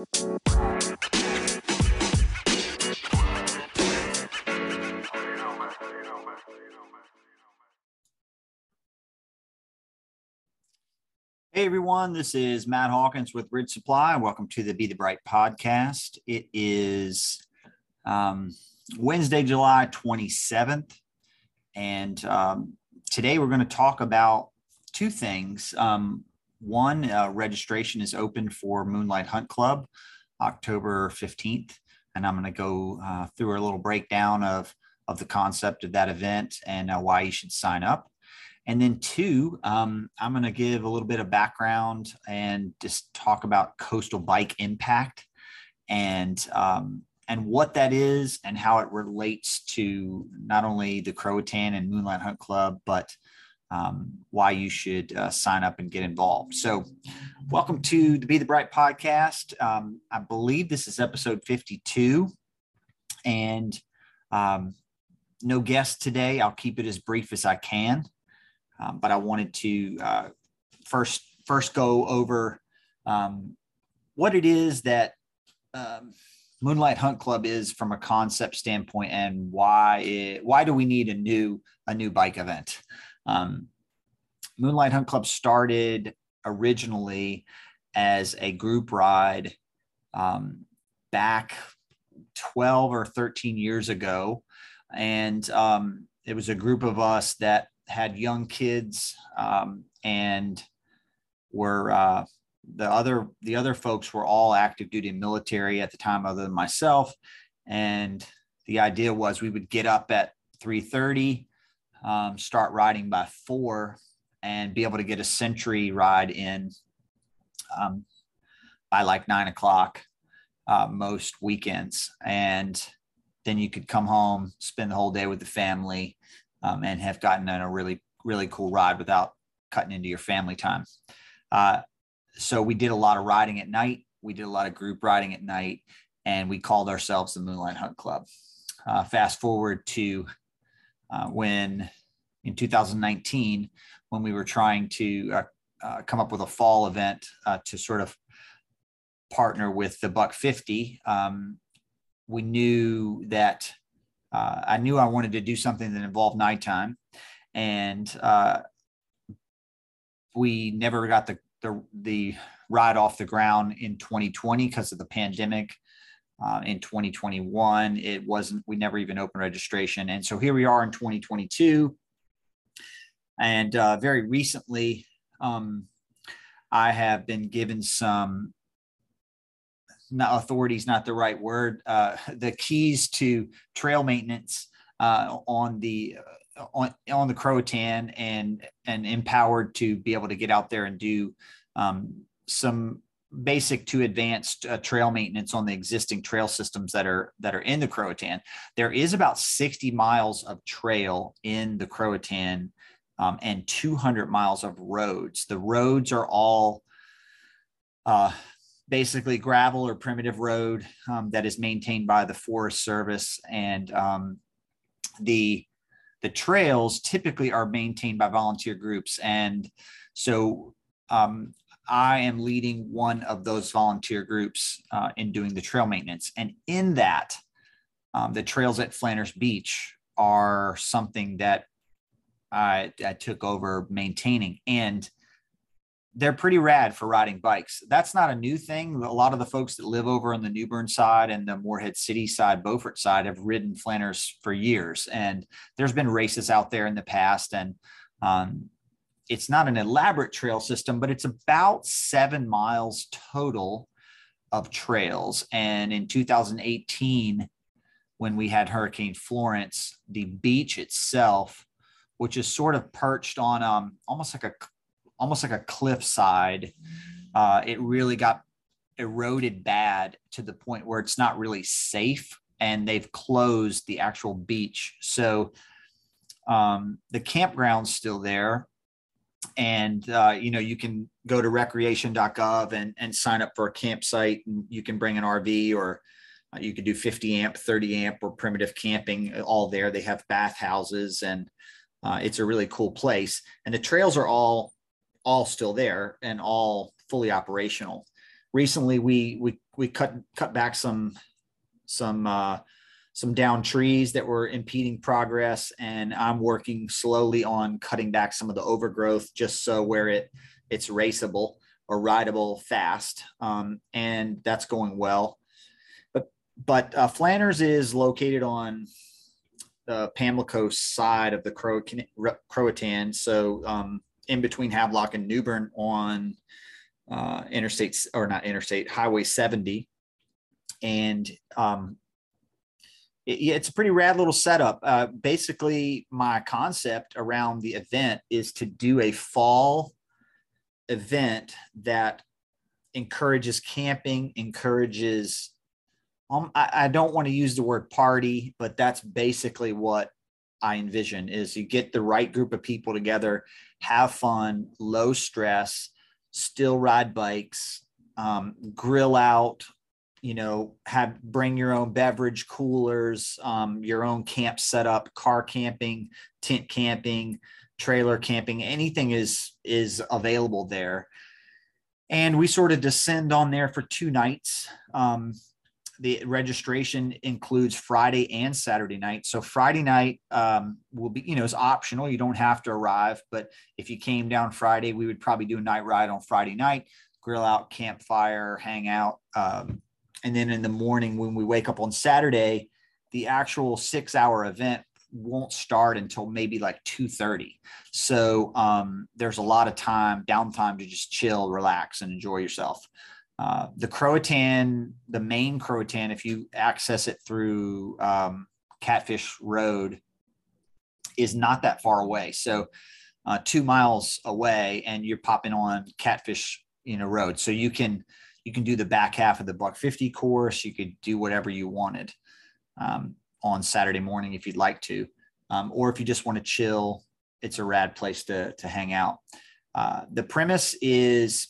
Hey everyone, this is Matt Hawkins with Ridge Supply. Welcome to the Be the Bright podcast. It is um, Wednesday, July 27th. And um, today we're going to talk about two things. Um, one, uh, registration is open for Moonlight Hunt Club October 15th. And I'm going to go uh, through a little breakdown of, of the concept of that event and uh, why you should sign up. And then two, um, I'm going to give a little bit of background and just talk about coastal bike impact and um, and what that is and how it relates to not only the Croatan and Moonlight Hunt Club, but um, why you should uh, sign up and get involved. So, welcome to the Be the Bright podcast. Um, I believe this is episode 52, and um, no guest today. I'll keep it as brief as I can. Um, but I wanted to uh, first first go over um, what it is that um, Moonlight Hunt Club is from a concept standpoint, and why it, why do we need a new a new bike event? Um, Moonlight Hunt Club started originally as a group ride um, back 12 or 13 years ago. And um, it was a group of us that had young kids um, and were uh, the other the other folks were all active duty military at the time other than myself and the idea was we would get up at 3.30 um, start riding by 4 and be able to get a century ride in um, by like 9 o'clock uh, most weekends and then you could come home spend the whole day with the family um, and have gotten on a really, really cool ride without cutting into your family time. Uh, so we did a lot of riding at night. We did a lot of group riding at night, and we called ourselves the Moonlight Hunt Club. Uh, fast forward to uh, when in 2019, when we were trying to uh, uh, come up with a fall event uh, to sort of partner with the Buck 50, um, we knew that uh, I knew I wanted to do something that involved nighttime, and we never got the, the the ride off the ground in 2020 because of the pandemic. Uh, in 2021, it wasn't. We never even opened registration, and so here we are in 2022. And uh, very recently, um, I have been given some not authority is not the right word. Uh, the keys to trail maintenance uh, on the uh, on on the Croatan and and empowered to be able to get out there and do um, some basic to advanced uh, trail maintenance on the existing trail systems that are that are in the Croatan. There is about 60 miles of trail in the Croatan um, and 200 miles of roads. The roads are all uh, basically gravel or primitive road um, that is maintained by the Forest Service, and um, the the trails typically are maintained by volunteer groups. And so um, I am leading one of those volunteer groups uh, in doing the trail maintenance, and in that, um, the trails at Flanders Beach are something that I, I took over maintaining and they're pretty rad for riding bikes. That's not a new thing. A lot of the folks that live over on the New Bern side and the Morehead City side, Beaufort side, have ridden Flanders for years. And there's been races out there in the past. And um, it's not an elaborate trail system, but it's about seven miles total of trails. And in 2018, when we had Hurricane Florence, the beach itself, which is sort of perched on um, almost like a almost like a cliffside. Uh, it really got eroded bad to the point where it's not really safe and they've closed the actual beach. So um, the campground's still there. And, uh, you know, you can go to recreation.gov and, and sign up for a campsite and you can bring an RV or uh, you could do 50 amp, 30 amp or primitive camping all there. They have bathhouses and uh, it's a really cool place. And the trails are all all still there and all fully operational. recently we we we cut cut back some some uh, some down trees that were impeding progress, and I'm working slowly on cutting back some of the overgrowth just so where it it's raceable or rideable fast, um, and that's going well. But but uh, Flanders is located on the Pamlico side of the Croatan, so um, in between Havelock and New Bern on uh, interstate or not interstate highway 70 and um, it, it's a pretty rad little setup. Uh, basically my concept around the event is to do a fall event that encourages camping encourages um, I, I don't want to use the word party but that's basically what i envision is you get the right group of people together have fun low stress still ride bikes, um, grill out, you know, have bring your own beverage coolers, um, your own camp setup, car camping, tent camping, trailer camping, anything is is available there. And we sort of descend on there for two nights. Um, the registration includes Friday and Saturday night. So Friday night um, will be, you know, is optional. You don't have to arrive, but if you came down Friday, we would probably do a night ride on Friday night, grill out, campfire, hang out, um, and then in the morning when we wake up on Saturday, the actual six-hour event won't start until maybe like 2.30 so um, there's a lot of time downtime to just chill relax and enjoy yourself uh, the Croatan, the main Croatan, if you access it through um, Catfish Road, is not that far away. So, uh, two miles away, and you're popping on Catfish, you know, Road. So you can you can do the back half of the Buck 50 course. You could do whatever you wanted um, on Saturday morning if you'd like to, um, or if you just want to chill. It's a rad place to to hang out. Uh, the premise is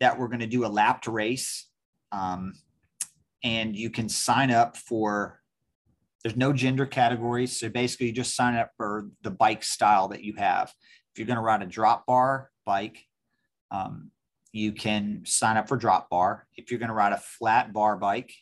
that we're going to do a lapped race. Um, and you can sign up for, there's no gender categories. So basically, you just sign up for the bike style that you have. If you're going to ride a drop bar bike, um, you can sign up for drop bar. If you're going to ride a flat bar bike,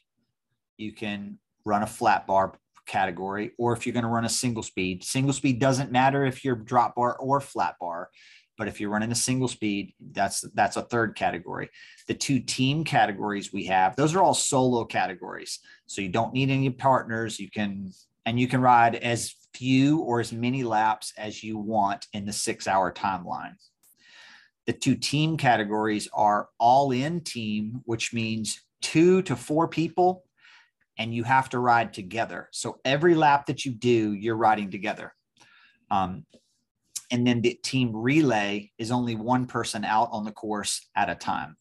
you can run a flat bar category. Or if you're going to run a single speed, single speed doesn't matter if you're drop bar or flat bar. But if you're running a single speed, that's that's a third category. The two team categories we have, those are all solo categories. So you don't need any partners. You can and you can ride as few or as many laps as you want in the six hour timeline. The two team categories are all in team, which means two to four people, and you have to ride together. So every lap that you do, you're riding together. Um, and then the team relay is only one person out on the course at a time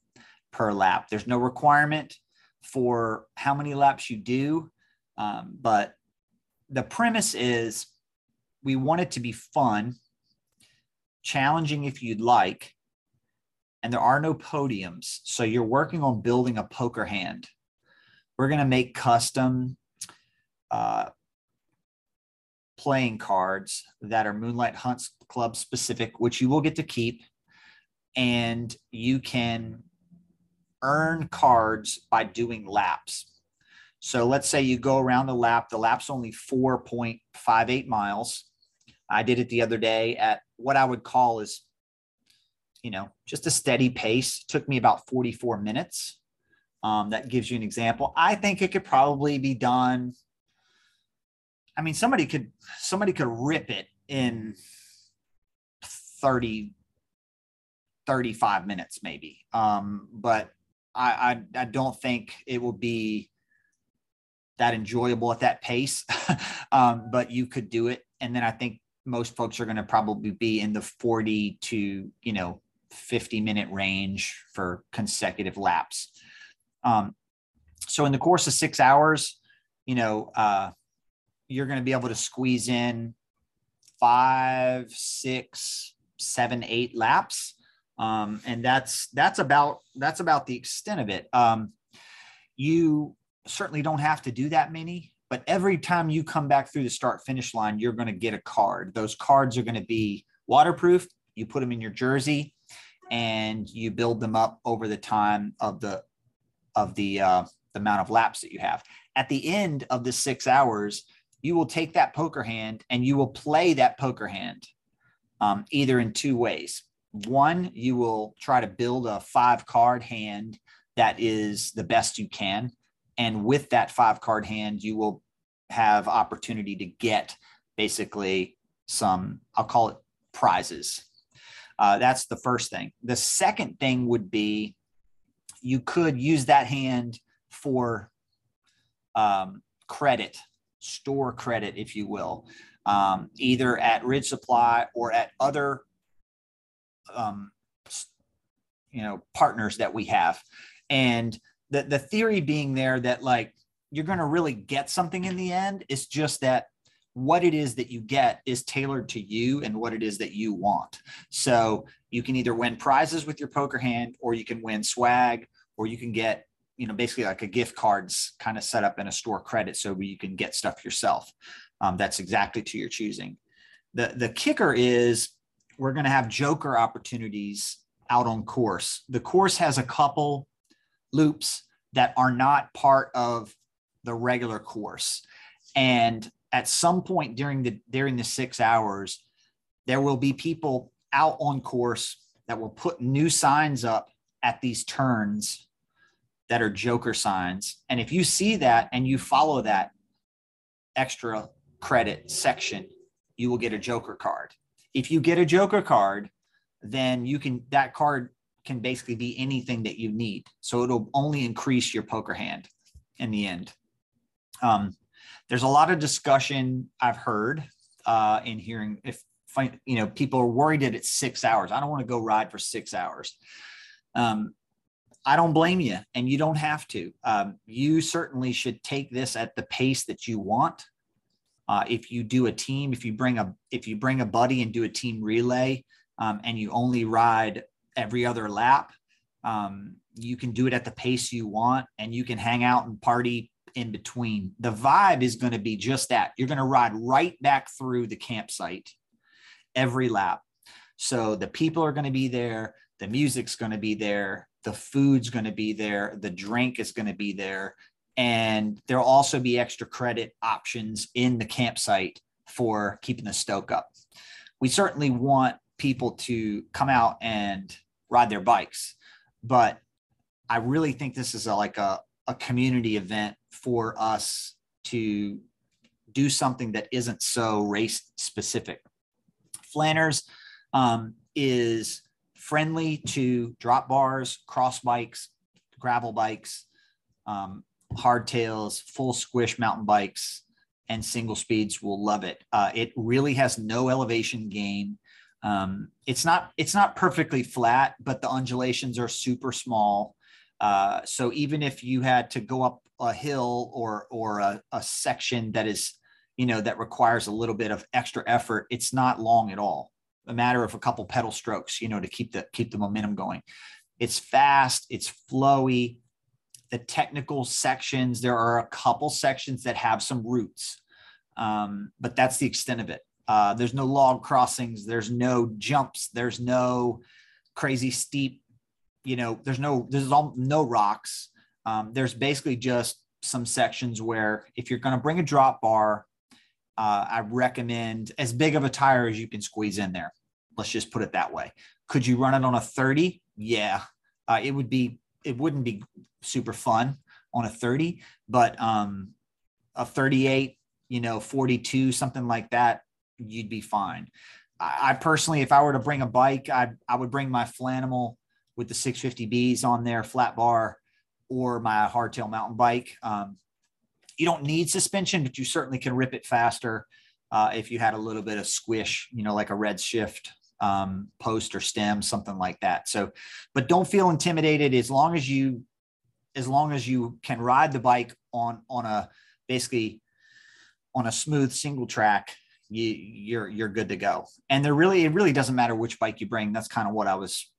per lap. There's no requirement for how many laps you do, um, but the premise is we want it to be fun, challenging if you'd like, and there are no podiums. So you're working on building a poker hand. We're going to make custom uh, playing cards that are Moonlight Hunts Club specific, which you will get to keep. And you can earn cards by doing laps. So let's say you go around the lap, the lap's only 4.58 miles. I did it the other day at what I would call is, you know, just a steady pace. It took me about 44 minutes. Um, that gives you an example. I think it could probably be done I mean, somebody could somebody could rip it in 30, 35 minutes, maybe. Um, but I, I I don't think it will be that enjoyable at that pace. um, but you could do it. And then I think most folks are going to probably be in the 40 to, you know, 50 minute range for consecutive laps. Um, so in the course of six hours, you know, uh, you're going to be able to squeeze in five, six, seven, eight laps. Um, and that's that's about that's about the extent of it. Um, you certainly don't have to do that many, but every time you come back through the start finish line, you're going to get a card. Those cards are going to be waterproof. You put them in your jersey, and you build them up over the time of the of the uh, the amount of laps that you have. At the end of the six hours, you will take that poker hand and you will play that poker hand um, either in two ways. One, you will try to build a five card hand that is the best you can. And with that five card hand, you will have opportunity to get basically some, I'll call it prizes. Uh, that's the first thing. The second thing would be you could use that hand for um, credit, store credit, if you will, um, either at Ridge Supply or at other, um, you know, partners that we have. And the the theory being there that like you're going to really get something in the end is just that what it is that you get is tailored to you and what it is that you want. So you can either win prizes with your poker hand or you can win swag or you can get you know basically like a gift cards kind of set up in a store credit so you can get stuff yourself. Um, that's exactly to your choosing. The the kicker is we're going to have joker opportunities out on course. The course has a couple loops that are not part of the regular course. And at some point during the during the six hours there will be people out on course that will put new signs up at these turns that are joker signs. And if you see that and you follow that extra credit section, you will get a joker card. If you get a joker card, then you can that card can basically be anything that you need. So it'll only increase your poker hand in the end. Um, there's a lot of discussion I've heard uh, in hearing if you know people are worried that it's six hours. I don't want to go ride for six hours. Um, I don't blame you, and you don't have to. Um, you certainly should take this at the pace that you want. Uh, if you do a team, if you bring a if you bring a buddy and do a team relay, um, and you only ride every other lap, um, you can do it at the pace you want, and you can hang out and party in between. The vibe is going to be just that. You're going to ride right back through the campsite every lap. So the people are going to be there, the music's going to be there, the food's going to be there, the drink is going to be there, and there'll also be extra credit options in the campsite for keeping the stoke up. We certainly want people to come out and ride their bikes, but I really think this is a, like a, a community event for us to do something that isn't so race specific. Flanders um, is friendly to drop bars, cross bikes, gravel bikes, um, hardtails, full squish mountain bikes, and single speeds will love it. Uh, it really has no elevation gain. Um, it's not it's not perfectly flat, but the undulations are super small. Uh, so even if you had to go up a hill or or a, a section that is you know that requires a little bit of extra effort, it's not long at all a matter of a couple pedal strokes, you know, to keep the keep the momentum going. It's fast, it's flowy. The technical sections, there are a couple sections that have some roots, um, but that's the extent of it. Uh, there's no log crossings, there's no jumps, there's no crazy steep, you know, there's no there's all, no rocks. Um, there's basically just some sections where if you're going to bring a drop bar uh, I recommend as big of a tire as you can squeeze in there. Let's just put it that way. Could you run it on a 30? Yeah, uh, it would be. It wouldn't be super fun on a 30, but um, a 38, you know, 42, something like that, you'd be fine. I, I personally, if I were to bring a bike, I I would bring my Flanimal with the 650Bs on there, flat bar, or my hardtail mountain bike. Um, you don't need suspension, but you certainly can rip it faster uh, if you had a little bit of squish, you know, like a Redshift um, post or stem, something like that. So, but don't feel intimidated as long as you, as long as you can ride the bike on on a basically on a smooth single track, you you're you're good to go. And there really it really doesn't matter which bike you bring. That's kind of what I was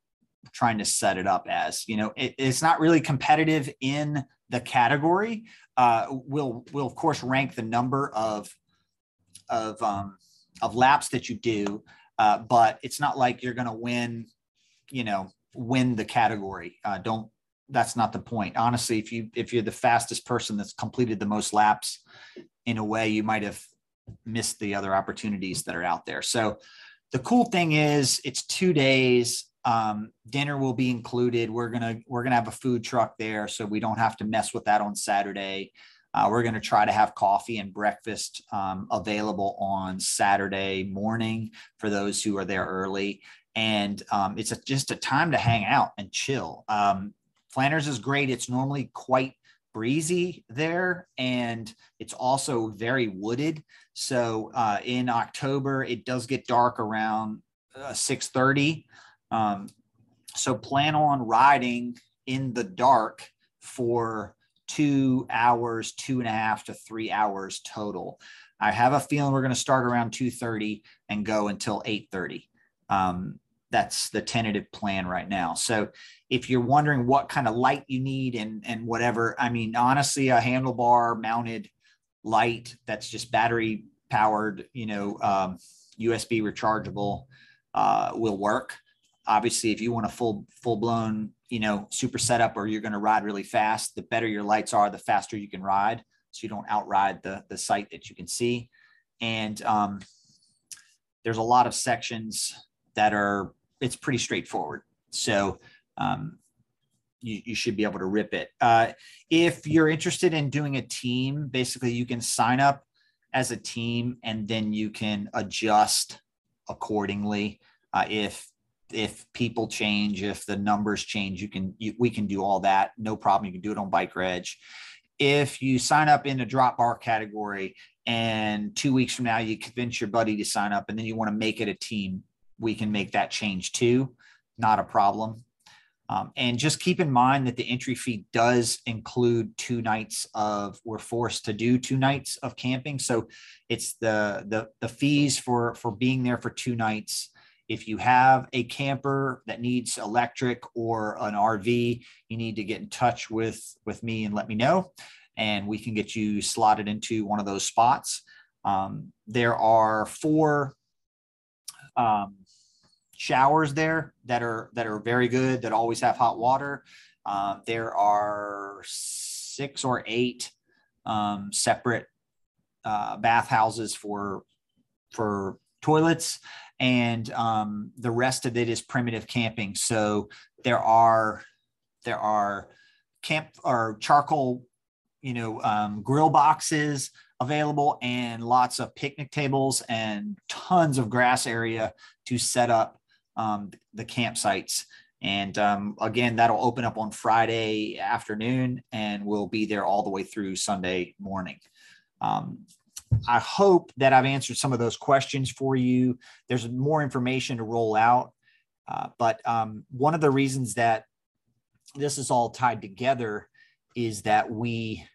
trying to set it up as. You know, it, it's not really competitive in the category, uh, will will of course rank the number of of um, of laps that you do, uh, but it's not like you're going to win, you know, win the category. Uh, don't that's not the point. Honestly, if you if you're the fastest person that's completed the most laps, in a way you might have missed the other opportunities that are out there. So the cool thing is it's two days. Um, dinner will be included. We're gonna we're gonna have a food truck there, so we don't have to mess with that on Saturday. Uh, we're to try to have coffee and breakfast um, available on Saturday morning for those who are there early. And um, it's a, just a time to hang out and chill. Um, Flanders is great. It's normally quite breezy there and it's also very wooded. So uh, in October, it does get dark around uh, 6.30. Um, so plan on riding in the dark for two hours, two and a half to three hours total. I have a feeling we're going to start around 2:30 and go until 8:30. Um, that's the tentative plan right now. So if you're wondering what kind of light you need and and whatever, I mean, honestly, a handlebar mounted light that's just battery powered, you know, um, USB rechargeable uh, will work. Obviously, if you want a full full blown you know, super setup or you're going to ride really fast, the better your lights are, the faster you can ride. So you don't outride the, the sight that you can see. And um, there's a lot of sections that are, it's pretty straightforward. So um, you, you should be able to rip it. Uh, if you're interested in doing a team, basically you can sign up as a team and then you can adjust accordingly. Uh, if if people change, if the numbers change, you can you, we can do all that. No problem. You can do it on Bike Reg. If you sign up in the drop bar category and two weeks from now you convince your buddy to sign up and then you want to make it a team, we can make that change too. Not a problem. Um, and just keep in mind that the entry fee does include two nights of we're forced to do two nights of camping. So it's the the the fees for for being there for two nights if you have a camper that needs electric or an RV, you need to get in touch with, with me and let me know, and we can get you slotted into one of those spots. Um, there are four um, showers there that are that are very good that always have hot water. Uh, there are six or eight um, separate uh, bathhouses for for toilets and um, the rest of it is primitive camping. So there are there are camp or charcoal, you know, um, grill boxes available, and lots of picnic tables and tons of grass area to set up um, the campsites. And um, again, that'll open up on Friday afternoon, and we'll be there all the way through Sunday morning. Um, I hope that I've answered some of those questions for you. There's more information to roll out. Uh, but um, one of the reasons that this is all tied together is that we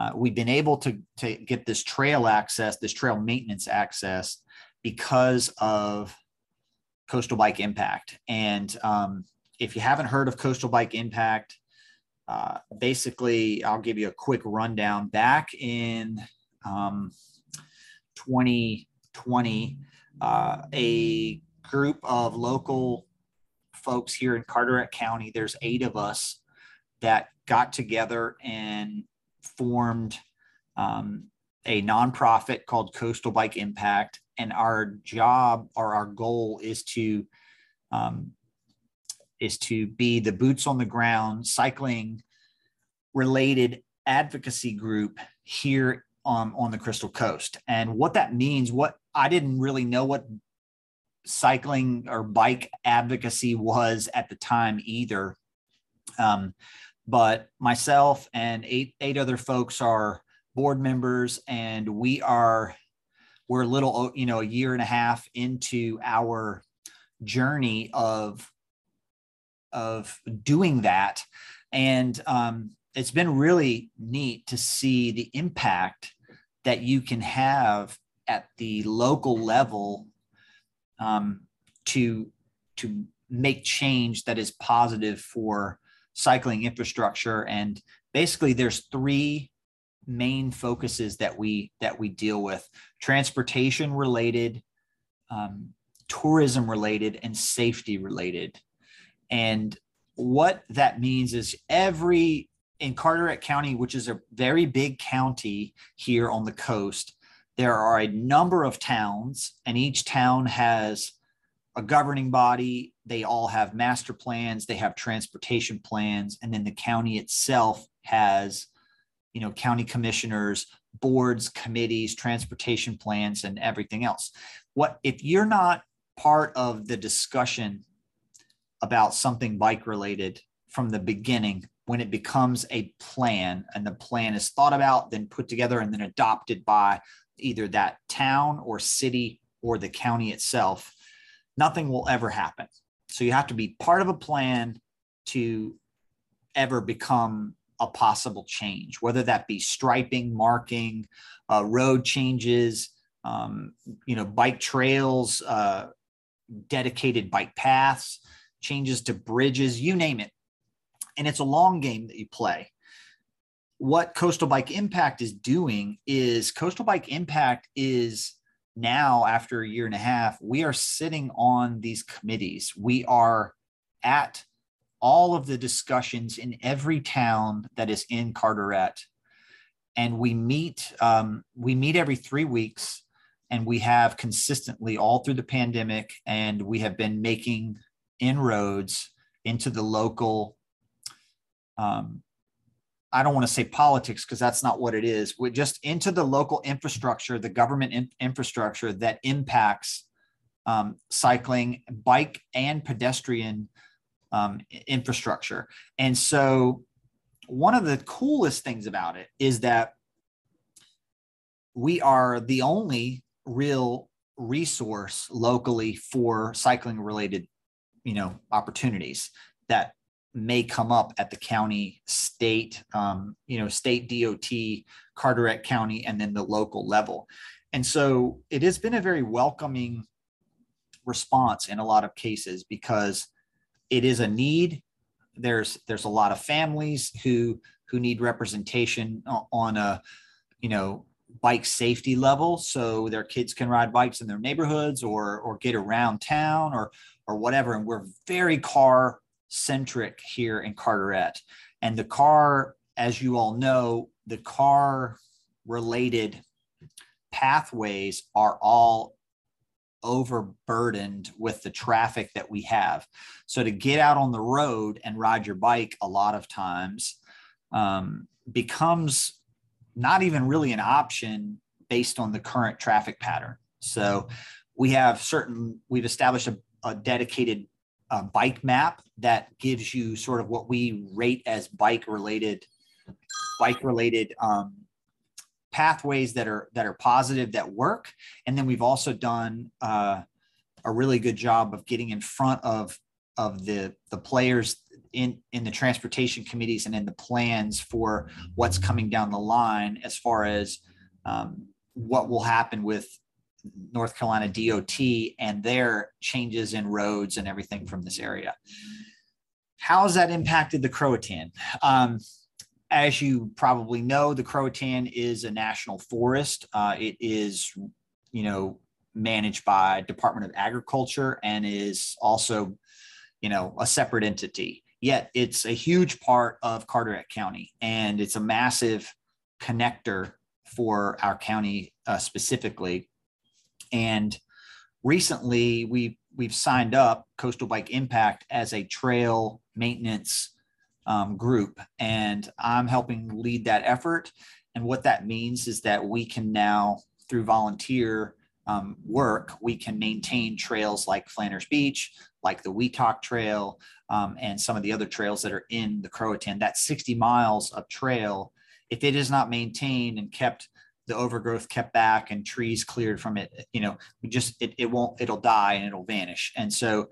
uh, we've been able to, to get this trail access, this trail maintenance access, because of Coastal Bike Impact. And um, if you haven't heard of Coastal Bike Impact, uh, basically, I'll give you a quick rundown. Back in um, 2020, uh, a group of local folks here in Carteret County, there's eight of us that got together and formed um, a nonprofit called Coastal Bike Impact. And our job or our goal is to um, is to be the boots on the ground cycling related advocacy group here um, on the Crystal Coast. And what that means, what I didn't really know what cycling or bike advocacy was at the time either. Um, but myself and eight eight other folks are board members, and we are we're a little you know a year and a half into our journey of of doing that, and um, it's been really neat to see the impact that you can have at the local level um, to to make change that is positive for cycling infrastructure. And basically there's three main focuses that we that we deal with transportation related um, tourism related and safety related. And what that means is every in Carteret County, which is a very big county here on the coast, there are a number of towns, and each town has a governing body. They all have master plans, they have transportation plans, and then the county itself has, you know, county commissioners, boards, committees, transportation plans, and everything else. What if you're not part of the discussion about something bike related from the beginning when it becomes a plan and the plan is thought about, then put together, and then adopted by either that town or city or the county itself, nothing will ever happen. So you have to be part of a plan to ever become a possible change, whether that be striping, marking, uh, road changes, um, you know, bike trails, uh, dedicated bike paths, changes to bridges, you name it. And it's a long game that you play. What Coastal Bike Impact is doing is Coastal Bike Impact is now, after a year and a half, we are sitting on these committees. We are at all of the discussions in every town that is in Carteret. And we meet, um, we meet every three weeks and we have consistently all through the pandemic and we have been making inroads into the local um, i don't want to say politics because that's not what it is we just into the local infrastructure the government in- infrastructure that impacts um, cycling bike and pedestrian um, infrastructure. And so one of the coolest things about it is that we are the only real resource locally for cycling related you know opportunities that may come up at the county state um, you know state dot carteret county and then the local level. And so it has been a very welcoming response in a lot of cases because it is a need. There's there's a lot of families who who need representation on a you know bike safety level. So their kids can ride bikes in their neighborhoods or or get around town or or whatever. And we're very car centric here in Carteret and the car as you all know the car related pathways are all overburdened with the traffic that we have so to get out on the road and ride your bike a lot of times um, becomes not even really an option based on the current traffic pattern. So we have certain, we've established a, a dedicated uh, bike map that gives you sort of what we rate as bike related, bike related um, pathways that are that are positive that work. And then we've also done uh, a really good job of getting in front of of the the players in in the transportation committees and in the plans for what's coming down the line as far as um, what will happen with North Carolina DOT and their changes in roads and everything from this area. How has that impacted the Croatan? Um, as you probably know, the Croatan is a national forest. Uh, it is, you know, managed by Department of Agriculture and is also, you know, a separate entity yet it's a huge part of Carteret County and it's a massive connector for our county uh, specifically. And recently we we've signed up Coastal Bike Impact as a trail maintenance um, group, and I'm helping lead that effort. And what that means is that we can now, through volunteer um, work, we can maintain trails like Flanders Beach, like the Weetock Trail, um, and some of the other trails that are in the Croatan. That 60 miles of trail, if it is not maintained and kept, the overgrowth kept back and trees cleared from it, you know, we just it, it won't it'll die and it'll vanish. And so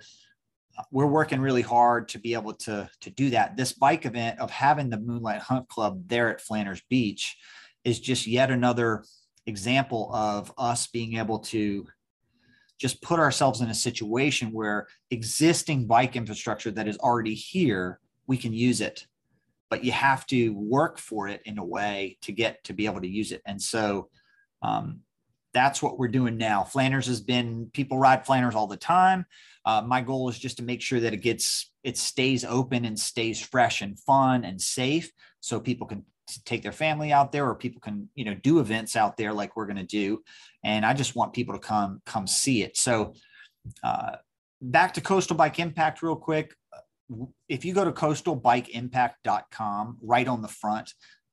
uh, we're working really hard to be able to to do that. This bike event of having the Moonlight Hunt Club there at Flanders Beach is just yet another example of us being able to just put ourselves in a situation where existing bike infrastructure that is already here, we can use it. But you have to work for it in a way to get to be able to use it. And so um, that's what we're doing now. Flanders has been people ride Flanders all the time. Uh, my goal is just to make sure that it gets it stays open and stays fresh and fun and safe, so people can take their family out there or people can you know do events out there like we're going to do and i just want people to come come see it so uh, back to coastal bike impact real quick if you go to coastalbikeimpact.com right on the front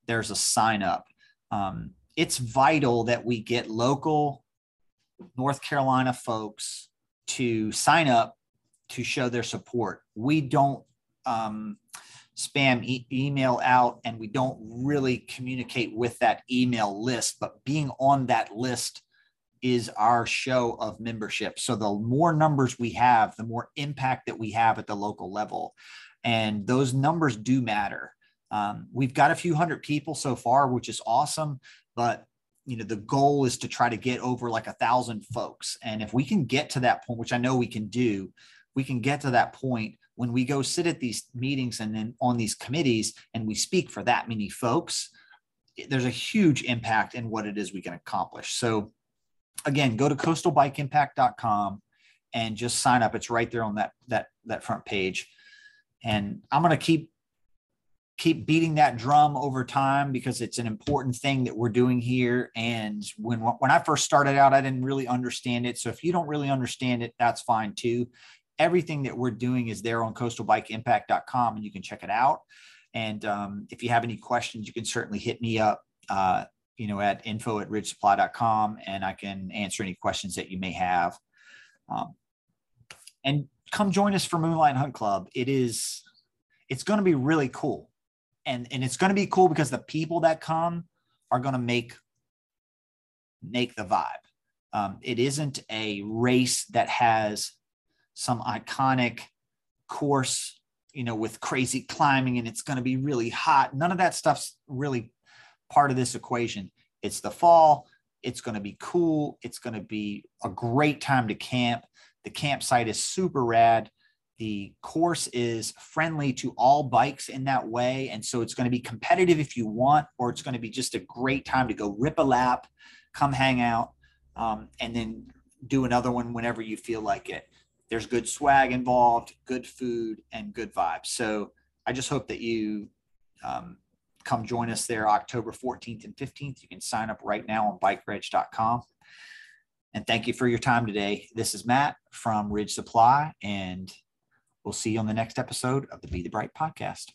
there's a sign up. Um, it's vital that we get local north carolina folks to sign up to show their support. We don't um, spam e- email out and we don't really communicate with that email list but being on that list is our show of membership. So the more numbers we have the more impact that we have at the local level. And those numbers do matter. Um, we've got a few hundred people so far which is awesome but you know the goal is to try to get over like a thousand folks. And if we can get to that point which i know we can do we can get to that point when we go sit at these meetings and then on these committees and we speak for that many folks, there's a huge impact in what it is we can accomplish. So again, go to coastalbikeimpact.com and just sign up. It's right there on that that that front page. And I'm going to keep keep beating that drum over time because it's an important thing that we're doing here and when when I first started out I didn't really understand it so if you don't really understand it that's fine too everything that we're doing is there on coastalbikeimpact.com and you can check it out. And um, if you have any questions, you can certainly hit me up, uh, you know, at info at ridgesupply.com and I can answer any questions that you may have. Um, and come join us for Moonlight Hunt Club. It is, it's going to be really cool. And, and it's going to be cool because the people that come are going to make, make the vibe. Um, it isn't a race that has some iconic course, you know, with crazy climbing and it's going to be really hot. None of that stuff's really part of this equation. It's the fall. It's going to be cool. It's going to be a great time to camp. The campsite is super rad. The course is friendly to all bikes in that way. And so it's going to be competitive if you want, or it's going to be just a great time to go rip a lap, come hang out, um, and then do another one whenever you feel like it there's good swag involved, good food, and good vibes. So I just hope that you um, come join us there October 14th and 15th. You can sign up right now on bikereg.com. And thank you for your time today. This is Matt from Ridge Supply, and we'll see you on the next episode of the Be the Bright podcast.